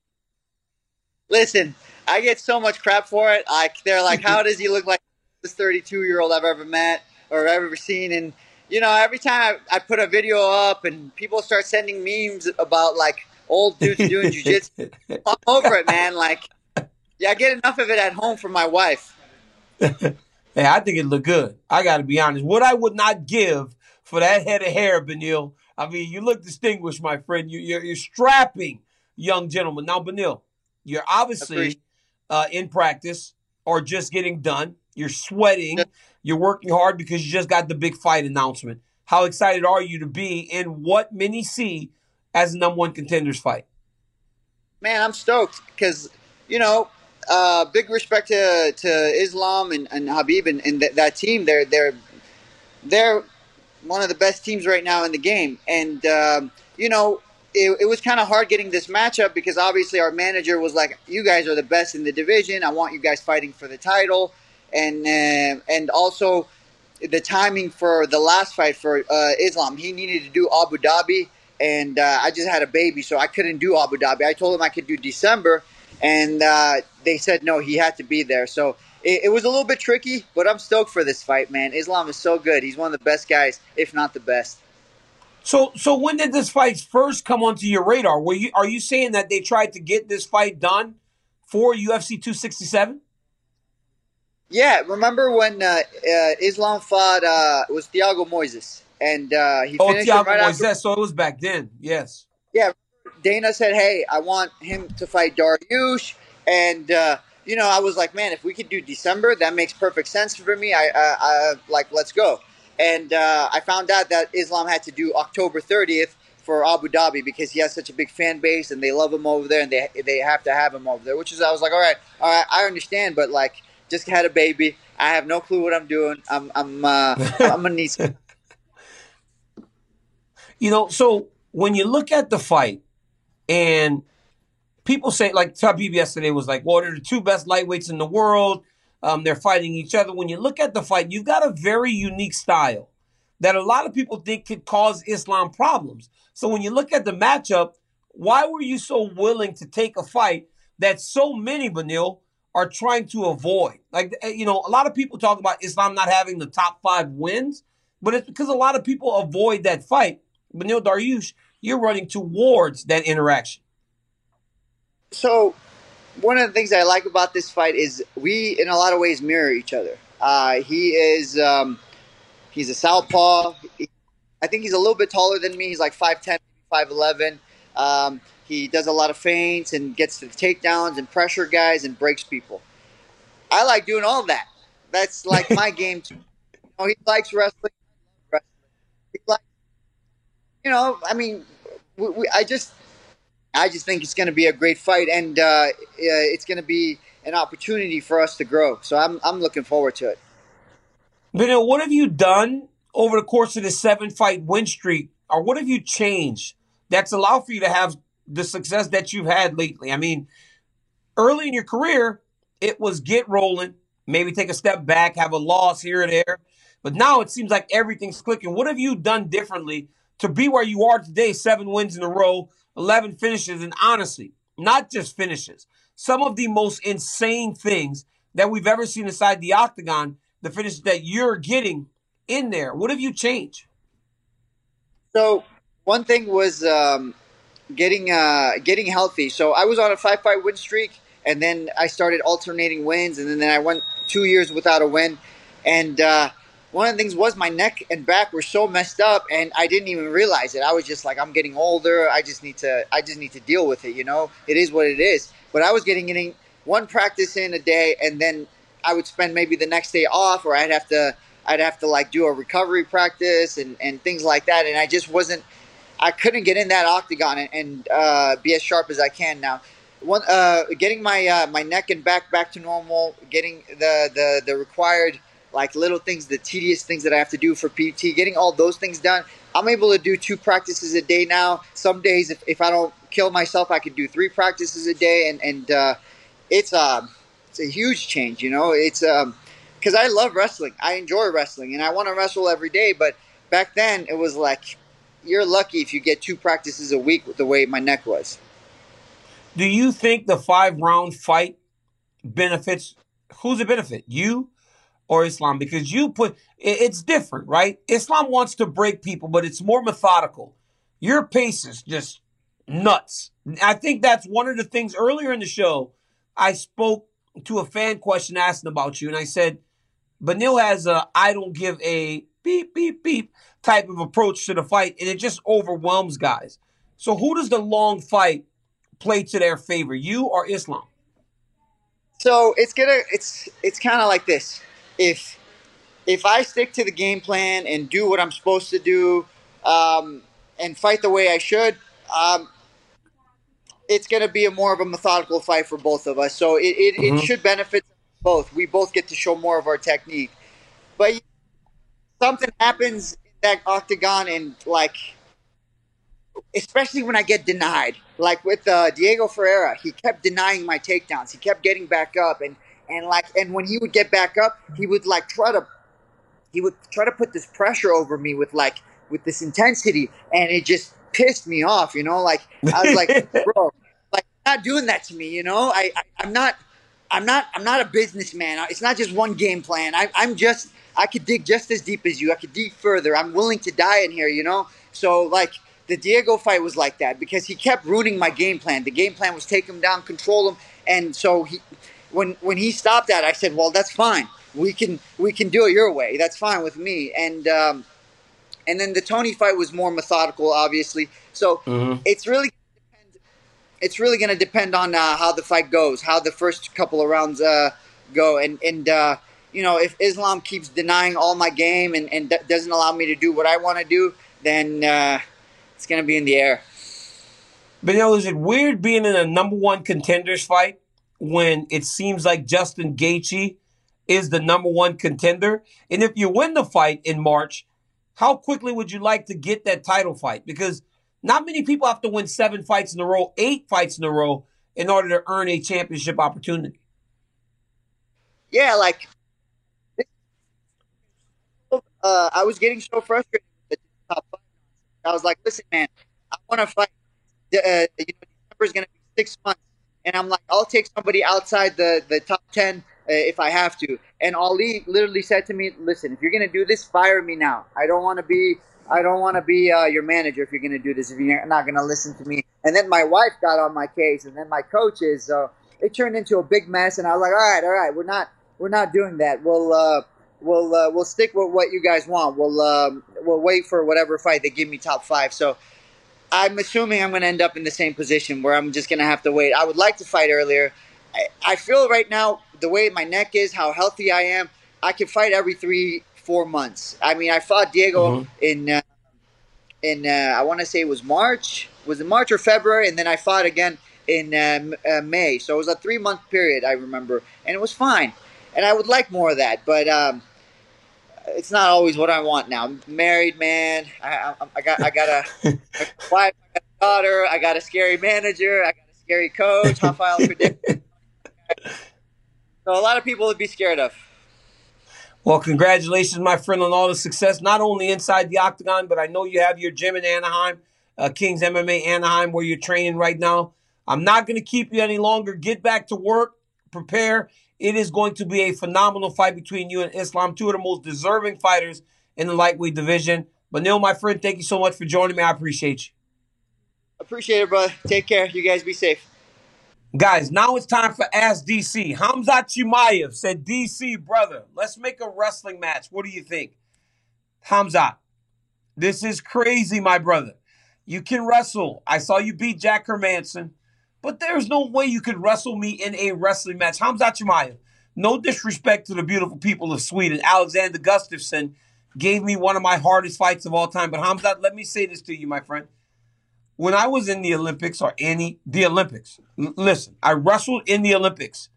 Listen, I get so much crap for it. Like they're like, how does he look like this 32 year old I've ever met or ever seen? And you know, every time I, I put a video up and people start sending memes about like old dudes doing jujitsu, I'm over it, man. Like, yeah, I get enough of it at home from my wife. hey, I think it looked good. I got to be honest. What I would not give for that head of hair, Beneil. I mean, you look distinguished, my friend. You, you're, you're strapping young gentleman. Now, Beneil, you're obviously uh, in practice or just getting done. You're sweating. You're working hard because you just got the big fight announcement. How excited are you to be in what many see as the number one contenders fight? Man, I'm stoked because, you know, uh, big respect to, to Islam and, and Khabib and, and th- that team. They're, they're, they're one of the best teams right now in the game. And, uh, you know, it, it was kind of hard getting this matchup because obviously our manager was like, "You guys are the best in the division. I want you guys fighting for the title." And uh, and also the timing for the last fight for uh, Islam, he needed to do Abu Dhabi, and uh, I just had a baby, so I couldn't do Abu Dhabi. I told him I could do December, and uh, they said no, he had to be there. So it, it was a little bit tricky, but I'm stoked for this fight, man. Islam is so good. He's one of the best guys, if not the best. So, so when did this fight first come onto your radar? Were you are you saying that they tried to get this fight done for UFC 267? Yeah, remember when uh, uh, Islam fought? Uh, it was Thiago Moises, and uh, he Oh, finished him Thiago right after. Moises. So it was back then. Yes. Yeah, Dana said, "Hey, I want him to fight Dariush," and uh, you know, I was like, "Man, if we could do December, that makes perfect sense for me." I, I, I like, let's go. And uh, I found out that Islam had to do October 30th for Abu Dhabi because he has such a big fan base and they love him over there and they they have to have him over there. Which is, I was like, all right, all right, I understand, but like, just had a baby. I have no clue what I'm doing. I'm I'm uh, I'm gonna need. Some- You know, so when you look at the fight and people say, like Khabib yesterday was like, well, they're the two best lightweights in the world. Um, they're fighting each other. When you look at the fight, you've got a very unique style that a lot of people think could cause Islam problems. So when you look at the matchup, why were you so willing to take a fight that so many, Beneil, are trying to avoid? Like, eh, you know, a lot of people talk about Islam not having the top five wins, but it's because a lot of people avoid that fight. Beneil Dariush, you're running towards that interaction. so one of the things I like about this fight is we, in a lot of ways, mirror each other. Uh, he is um, he's a southpaw. I think he's a little bit taller than me. He's like 5'10", 5'11". Um, he does a lot of feints and gets to the takedowns and pressure guys and breaks people. I like doing all that. That's like my game. Too. You know, he likes wrestling. He likes, you know, I mean, we, we, I just I just think it's going to be a great fight, and uh, it's going to be an opportunity for us to grow. So I'm I'm looking forward to it. Beneil, what have you done over the course of this seven fight win streak, or what have you changed that's allowed for you to have the success that you've had lately? I mean, early in your career, it was get rolling, maybe take a step back, have a loss here or there. But now it seems like everything's clicking. What have you done differently to be where you are today? Seven wins in a row, 11 finishes, and honestly, not just finishes, some of the most insane things that we've ever seen inside the octagon, the finishes that you're getting in there. What have you changed? So one thing was um, getting uh, getting healthy. So I was on a five fight win streak, and then I started alternating wins, and then I went two years without a win. And uh, one of the things was my neck and back were so messed up, and I didn't even realize it. I was just like, I'm getting older. I just need to I just need to deal with it. You know, it is what it is. But I was getting getting one practice in a day, and then I would spend maybe the next day off, or I'd have to I'd have to like do a recovery practice and, and things like that. And I just wasn't, I couldn't get in that octagon and, and uh, be as sharp as I can now. One, uh, getting my uh, my neck and back back to normal, getting the, the the required like little things, the tedious things that I have to do for PT, getting all those things done. I'm able to do two practices a day now. Some days, if, if I don't kill myself, I could do three practices a day, and and uh, it's um it's a huge change. You know, it's um because I love wrestling. I enjoy wrestling, and I want to wrestle every day. But back then, it was like you're lucky if you get two practices a week with the way my neck was. Do you think the five round fight benefits who's it benefit? You or Islam? Because you put it's different, right? Islam wants to break people, but it's more methodical. Your pace is just nuts. I think that's one of the things earlier in the show. I spoke to a fan question asking about you, and I said, Beneil has a I don't give a beep, beep, beep type of approach to the fight, and it just overwhelms guys. So, who does the long fight play to their favor, you or Islam? So it's gonna it's it's kind of like this. If if I stick to the game plan and do what I'm supposed to do, um, and fight the way I should, um, it's gonna be a more of a methodical fight for both of us. So it it, Mhm. it should benefit both. We both get to show more of our technique. But something happens that octagon and like especially when I get denied. Like with uh, Diego Ferreira, he kept denying my takedowns. He kept getting back up, and and like and when he would get back up, he would like try to he would try to put this pressure over me with like with this intensity, and it just pissed me off. You know, like I was like, bro, like not doing that to me. You know, I, I I'm not. I'm not. I'm not a businessman. It's not just one game plan. I, I'm just. I could dig just as deep as you. I could dig further. I'm willing to die in here. You know. So like the Diego fight was like that because he kept ruining my game plan. The game plan was take him down, control him, and so he. When when he stopped that, I said, "Well, that's fine. we can we can do it your way. That's fine with me. And um, and then the Tony fight was more methodical, obviously. So Mhm. it's really it's really going to depend on uh, how the fight goes, how the first couple of rounds uh, go, and and uh, you know if Islam keeps denying all my game and and d- doesn't allow me to do what I want to do, then uh, it's going to be in the air. But you know, is it weird being in a number one contenders fight when it seems like Justin Gaethje is the number one contender? And if you win the fight in March, how quickly would you like to get that title fight? Because not many people have to win seven fights in a row, eight fights in a row, in order to earn a championship opportunity. Yeah, like uh, I was getting so frustrated with the top five. I was like, listen, man, I want to fight. Uh, you know, December is going to be six months, and I'm like, I'll take somebody outside the the top ten uh, if I have to. And Ali literally said to me, listen, if you're going to do this, fire me now. I don't want to be. I don't want to be uh, your manager if you're going to do this. If you're not going to listen to me, and then my wife got on my case, and then my coaches. So it turned into a big mess, and I was like, all right, all right, we're not we're not doing that. We'll uh, we'll uh, we'll stick with what you guys want. We'll um, we'll wait for whatever fight they give me top five. So I'm assuming I'm going to end up in the same position where I'm just going to have to wait. I would like to fight earlier. I, I feel right now the way my neck is, how healthy I am, I can fight every three four months. I mean, I fought Diego Mhm. in uh, in uh, I want to say it was March. Was it March or February? And then I fought again in um, uh, May. So it was a three month period. I remember, and it was fine. And I would like more of that, but um, it's not always what I want now. I'm married, man. I, I, I got I got a, a wife, I got a daughter. I got a scary manager. I got a scary coach. Rafael Predict. So a lot of people would be scared of. Well, congratulations, my friend, on all the success, not only inside the octagon, but I know you have your gym in Anaheim, uh, Kings MMA Anaheim, where you're training right now. I'm not going to keep you any longer. Get back to work, prepare. It is going to be a phenomenal fight between you and Islam, two of the most deserving fighters in the lightweight division. But Neil, my friend, thank you so much for joining me. I appreciate you. Appreciate it, brother. Take care. You guys be safe. Guys, now it's time for Ask DC. Hamzat Chimaev said, DC, brother, let's make a wrestling match. What do you think? Hamza, this is crazy, my brother. You can wrestle. I saw you beat Jack Hermansson, but there's no way you could wrestle me in a wrestling match. Hamzat Chimaev, no disrespect to the beautiful people of Sweden. Alexander Gustafsson gave me one of my hardest fights of all time. But Hamzat, let me say this to you, my friend when I was in the Olympics or any the Olympics, l- listen, I wrestled in the Olympics.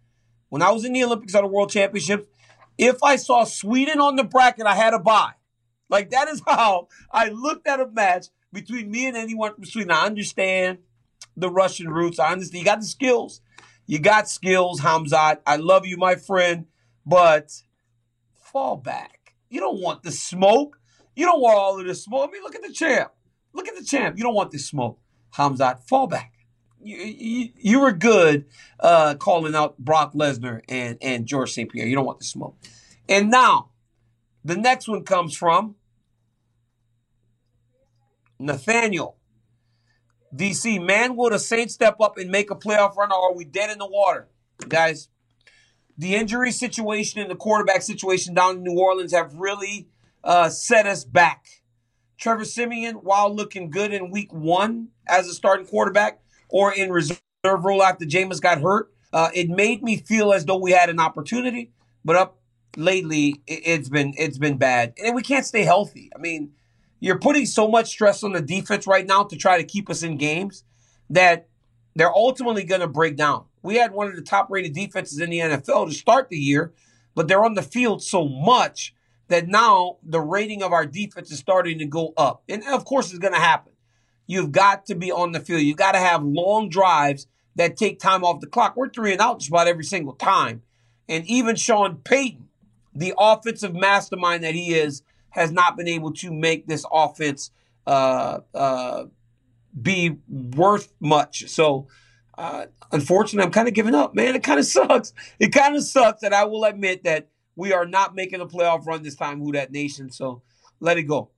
When I was in the Olympics or the World Championships, if I saw Sweden on the bracket, I had to buy. Like that is how I looked at a match between me and anyone from Sweden. I understand the Russian roots. I understand you got the skills. You got skills, Hamzat. I love you, my friend, but fall back. You don't want the smoke. You don't want all of the smoke. I mean, look at the champ. Look at the champ. You don't want this smoke. Hamzat, fall back. You, you, you were good uh, calling out Brock Lesnar and, and Georges St. Pierre. You don't want the smoke. And now, the next one comes from Nathaniel. DC, man, will the Saints step up and make a playoff run, or are we dead in the water? Guys, the injury situation and the quarterback situation down in New Orleans have really uh, set us back. Trevor Siemian, while looking good in week one as a starting quarterback or in reserve role after Jameis got hurt, uh, it made me feel as though we had an opportunity. But up lately, it, it's been it's been bad, and we can't stay healthy. I mean, you're putting so much stress on the defense right now to try to keep us in games that they're ultimately going to break down. We had one of the top rated defenses in the NFL to start the year, but they're on the field so much that now the rating of our defense is starting to go up. And of course, it's going to happen. You've got to be on the field. You've got to have long drives that take time off the clock. We're three and out just about every single time. And even Sean Payton, the offensive mastermind that he is, has not been able to make this offense uh, uh, be worth much. So, uh, unfortunately, I'm kind of giving up, man. It kind of sucks. It kind of sucks that I will admit that we are not making a playoff run this time, Who Dat Nation. So, let it go.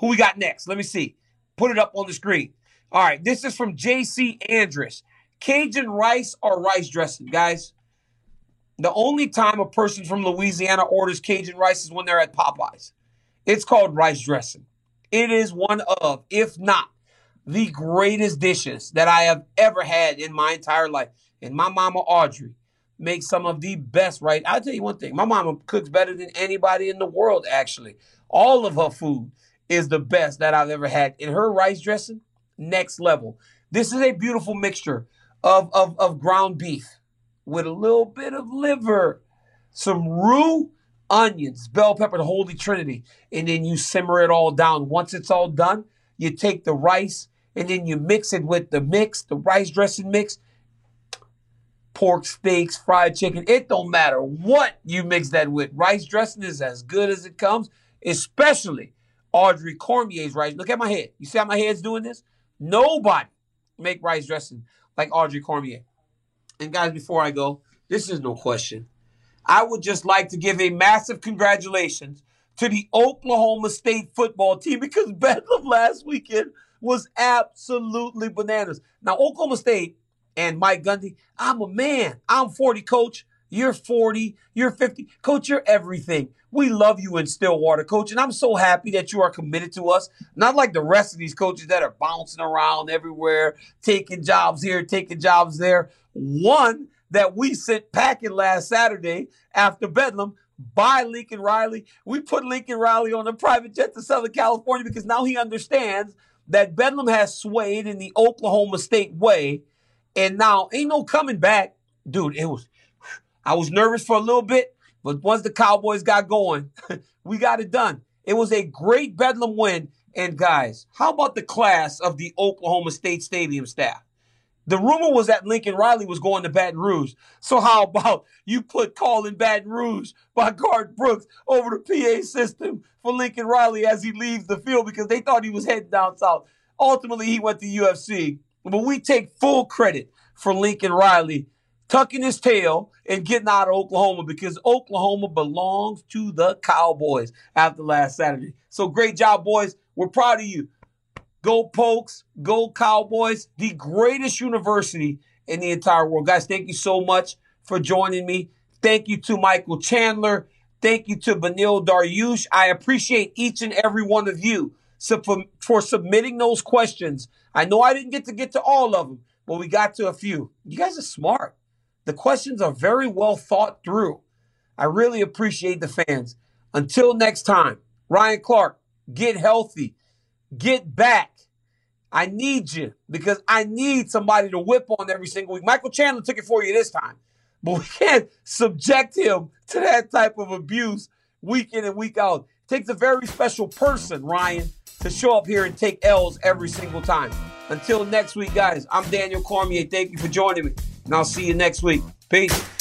Who we got next? Let me see. Put it up on the screen. All right, this is from JC Andrus. Cajun rice or rice dressing, guys? The only time a person from Louisiana orders Cajun rice is when they're at Popeyes. It's called rice dressing. It is one of, if not the greatest dishes that I have ever had in my entire life. And my mama Audrey makes some of the best right. I'll tell you one thing. My mama cooks better than anybody in the world, actually. All of her food is the best that I've ever had. And her rice dressing, next level. This is a beautiful mixture of, of, of ground beef with a little bit of liver, some roux, onions, bell pepper, the Holy Trinity, and then you simmer it all down. Once it's all done, you take the rice and then you mix it with the mix, the rice dressing mix, pork steaks, fried chicken. It don't matter what you mix that with. Rice dressing is as good as it comes, especially Audrey Cormier's rice. Look at my head. You see how my head's doing this? Nobody make rice dressing like Audrey Cormier. And guys, before I go, this is no question. I would just like to give a massive congratulations to the Oklahoma State football team because Bedlam last weekend was absolutely bananas. Now, Oklahoma State and Mike Gundy, I'm a man. I'm 40, coach. You're 40. You're 50. Coach, you're everything. We love you in Stillwater, coach. And I'm so happy that you are committed to us. Not like the rest of these coaches that are bouncing around everywhere, taking jobs here, taking jobs there. One that we sent packing last Saturday after Bedlam by Lincoln Riley. We put Lincoln Riley on a private jet to Southern California because now he understands that Bedlam has swayed in the Oklahoma State way. And now ain't no coming back. Dude, it was, I was nervous for a little bit, but once the Cowboys got going, we got it done. It was a great Bedlam win. And guys, how about the class of the Oklahoma State Stadium staff? The rumor was that Lincoln Riley was going to Baton Rouge. So how about you put calling Baton Rouge by Garth Brooks over the PA system for Lincoln Riley as he leaves the field because they thought he was heading down south. Ultimately, he went to USC. But we take full credit for Lincoln Riley tucking his tail and getting out of Oklahoma because Oklahoma belongs to the Cowboys after last Saturday. So great job, boys. We're proud of you. Go Pokes, go Cowboys, the greatest university in the entire world. Guys, thank you so much for joining me. Thank you to Michael Chandler. Thank you to Beneil Dariush. I appreciate each and every one of you for, for submitting those questions. I know I didn't get to get to all of them, but we got to a few. You guys are smart. The questions are very well thought through. I really appreciate the fans. Until next time, Ryan Clark, get healthy, get back. I need you because I need somebody to whip on every single week. Michael Chandler took it for you this time, but we can't subject him to that type of abuse week in and week out. It takes a very special person, Ryan, to show up here and take L's every single time. Until next week, guys, I'm Daniel Cormier. Thank you for joining me, and I'll see you next week. Peace.